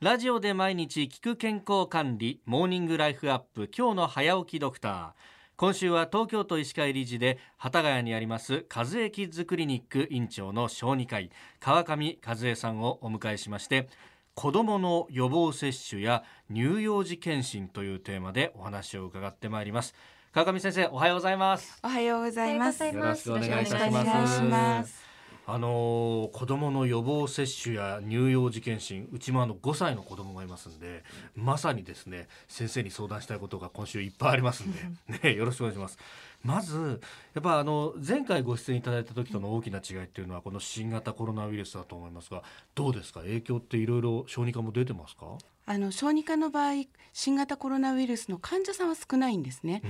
ラジオで毎日聞く健康管理モーニングライフアップ今日の早起きドクター。今週は東京都医師会理事で幡ヶ谷にあります和江キッズクリニック院長の小児科医川上和江さんをお迎えしまして子どもの予防接種や乳幼児検診というテーマでお話を伺ってまいります。川上先生おはようございます。おはようございます。よろしくお願いいたしますあの子供の予防接種や乳幼児検診うちもあの5歳の子供がいますんでまさにですね先生に相談したいことが今週いっぱいありますんで、ね、よろしくお願いしますまずやっぱあの前回ご出演いただいた時との大きな違いっていうのはこの新型コロナウイルスだと思いますがどうですか？影響っていろいろ小児科も出てますか？あの小児科の場合、新型コロナウイルスの患者さんは少ないんですね。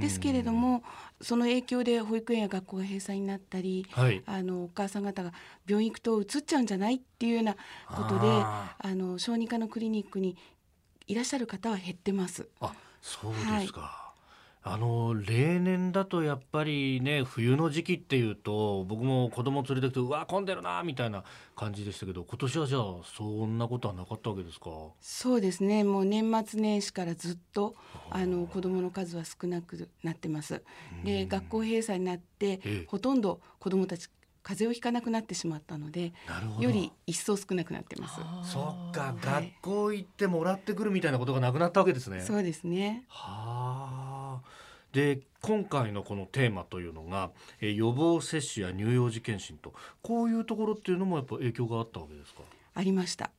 ですけれども、その影響で保育園や学校が閉鎖になったり、はい。あのお母さん方が病院行くと移っちゃうんじゃないっていうようなことで、ああの小児科のクリニックにいらっしゃる方は減ってます。あそうですか、あの例年だとやっぱりね冬の時期っていうと僕も子供連れてきてうわ混んでるなみたいな感じでしたけど今年はじゃあそんなことはなかったわけですか？そうですね。もう年末年始からずっとあの子どもの数は少なくなってます。で学校閉鎖になって、ええ。ほとんど子どもたち風邪をひかなくなってしまったのでより一層少なくなってます。そっか。はい。学校行ってもらってくるみたいなことがなくなったわけですね。そうですね。はあで今回のこのテーマというのが、えー予防接種や乳幼児検診とこういうところっていうのもやっぱ影響があったわけですか？ありました。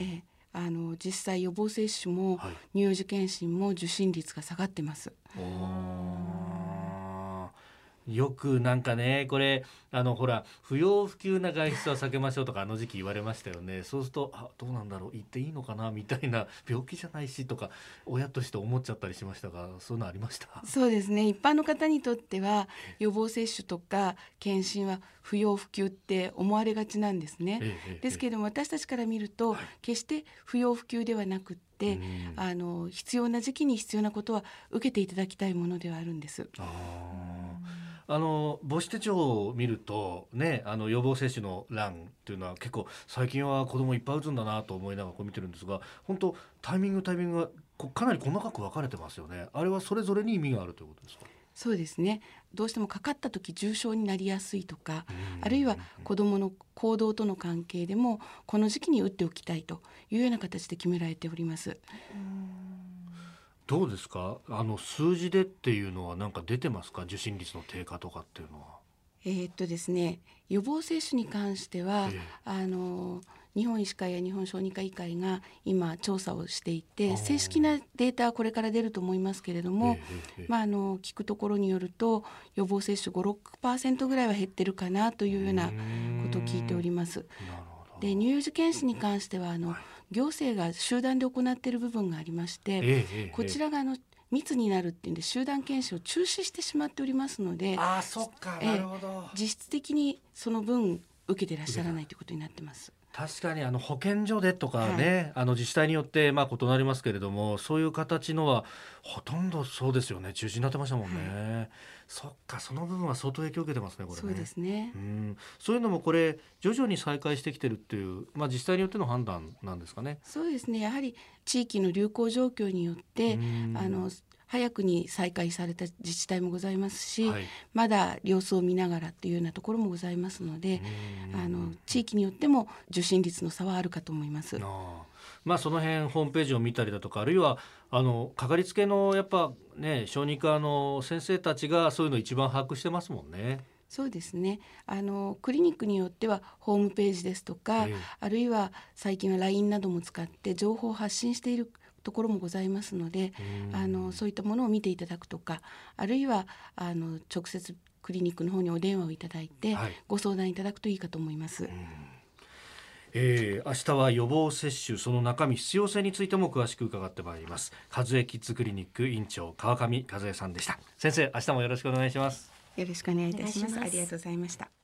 うんええあの実際予防接種も、はい乳幼児検診も受診率が下がってます。おーよくなんかねこれあのほら不要不急な外出は避けましょうとかあの時期言われましたよね。そうするとあどうなんだろう行っていいのかなみたいな病気じゃないしとか親として思っちゃったりしましたがそういうのありました？そうですね。一般の方にとっては予防接種とか検診は不要不急って思われがちなんですね。ええええですけれども私たちから見ると、決して不要不急ではなくっあの必要な時期に必要なことは受けていただきたいものではあるんです。あの母子手帳を見るとねあの予防接種の欄っていうのは結構最近は子供いっぱい打つんだなと思いながらこう見てるんですが本当タイミングタイミングがかなり細かく分かれてますよね。あれはそれぞれに意味があるということですか？そうですね。どうしてもかかった時重症になりやすいとか、うん。あるいは子どもの行動との関係でもこの時期に打っておきたいというような形で決められております。どうですか？あの数字でっていうのはなんか出てますか？受診率の低下とかっていうのは。えーっとですね予防接種に関しては、ええ。あの日本医師会や日本小児科医会が今調査をしていあてー。正式なデータはこれから出ると思いますけれども、ええええまあ、あの聞くところによると予防接種56%ぐらいは減ってるかなというようなことを聞いております。で乳幼児検診に関してはあの行政が集団で行っている部分がありまして、えこちらがあの密になるっていうんで集団検診を中止してしまっておりますのでああそっかええなるほど、実質的にその分受けてらっしゃらないということになってます。確かにあの保健所でとかね、あの自治体によってまあ異なりますけれどもそういう形のはほとんどそうですよね。中止になってましたもんね、そっかその部分は相当影響を受けてますねこれね。そうですね。う。ん。そういうのもこれ徐々に再開してきてるっていう、まあ、自治体によっての判断なんですかね。そうですね。やはり地域の流行状況によって、うん。あの早くに再開された自治体もございますし、はいまだ様子を見ながらっていうようなところもございますので、うんあの地域によっても受診率の差はあるかと思います。まあその辺ホームページを見たりだとかあるいはあのかかりつけのやっぱね小児科の先生たちがそういうの一番把握してますもんね。そうですね。あのクリニックによってはホームページですとか、ええあるいは最近は LINE なども使って情報を発信しているところもございますので、うん。あのそういったものを見ていただくとか、あるいはあの直接クリニックの方にお電話をいただいて、はい。ご相談いただくといいかと思います。えー、明日は予防接種その中身必要性についても詳しく伺ってまいります。和江キッズクリニック院長川上和江さんでした。先生明日もよろしくお願いします。よろしくお願いいたします。ありがとうございました。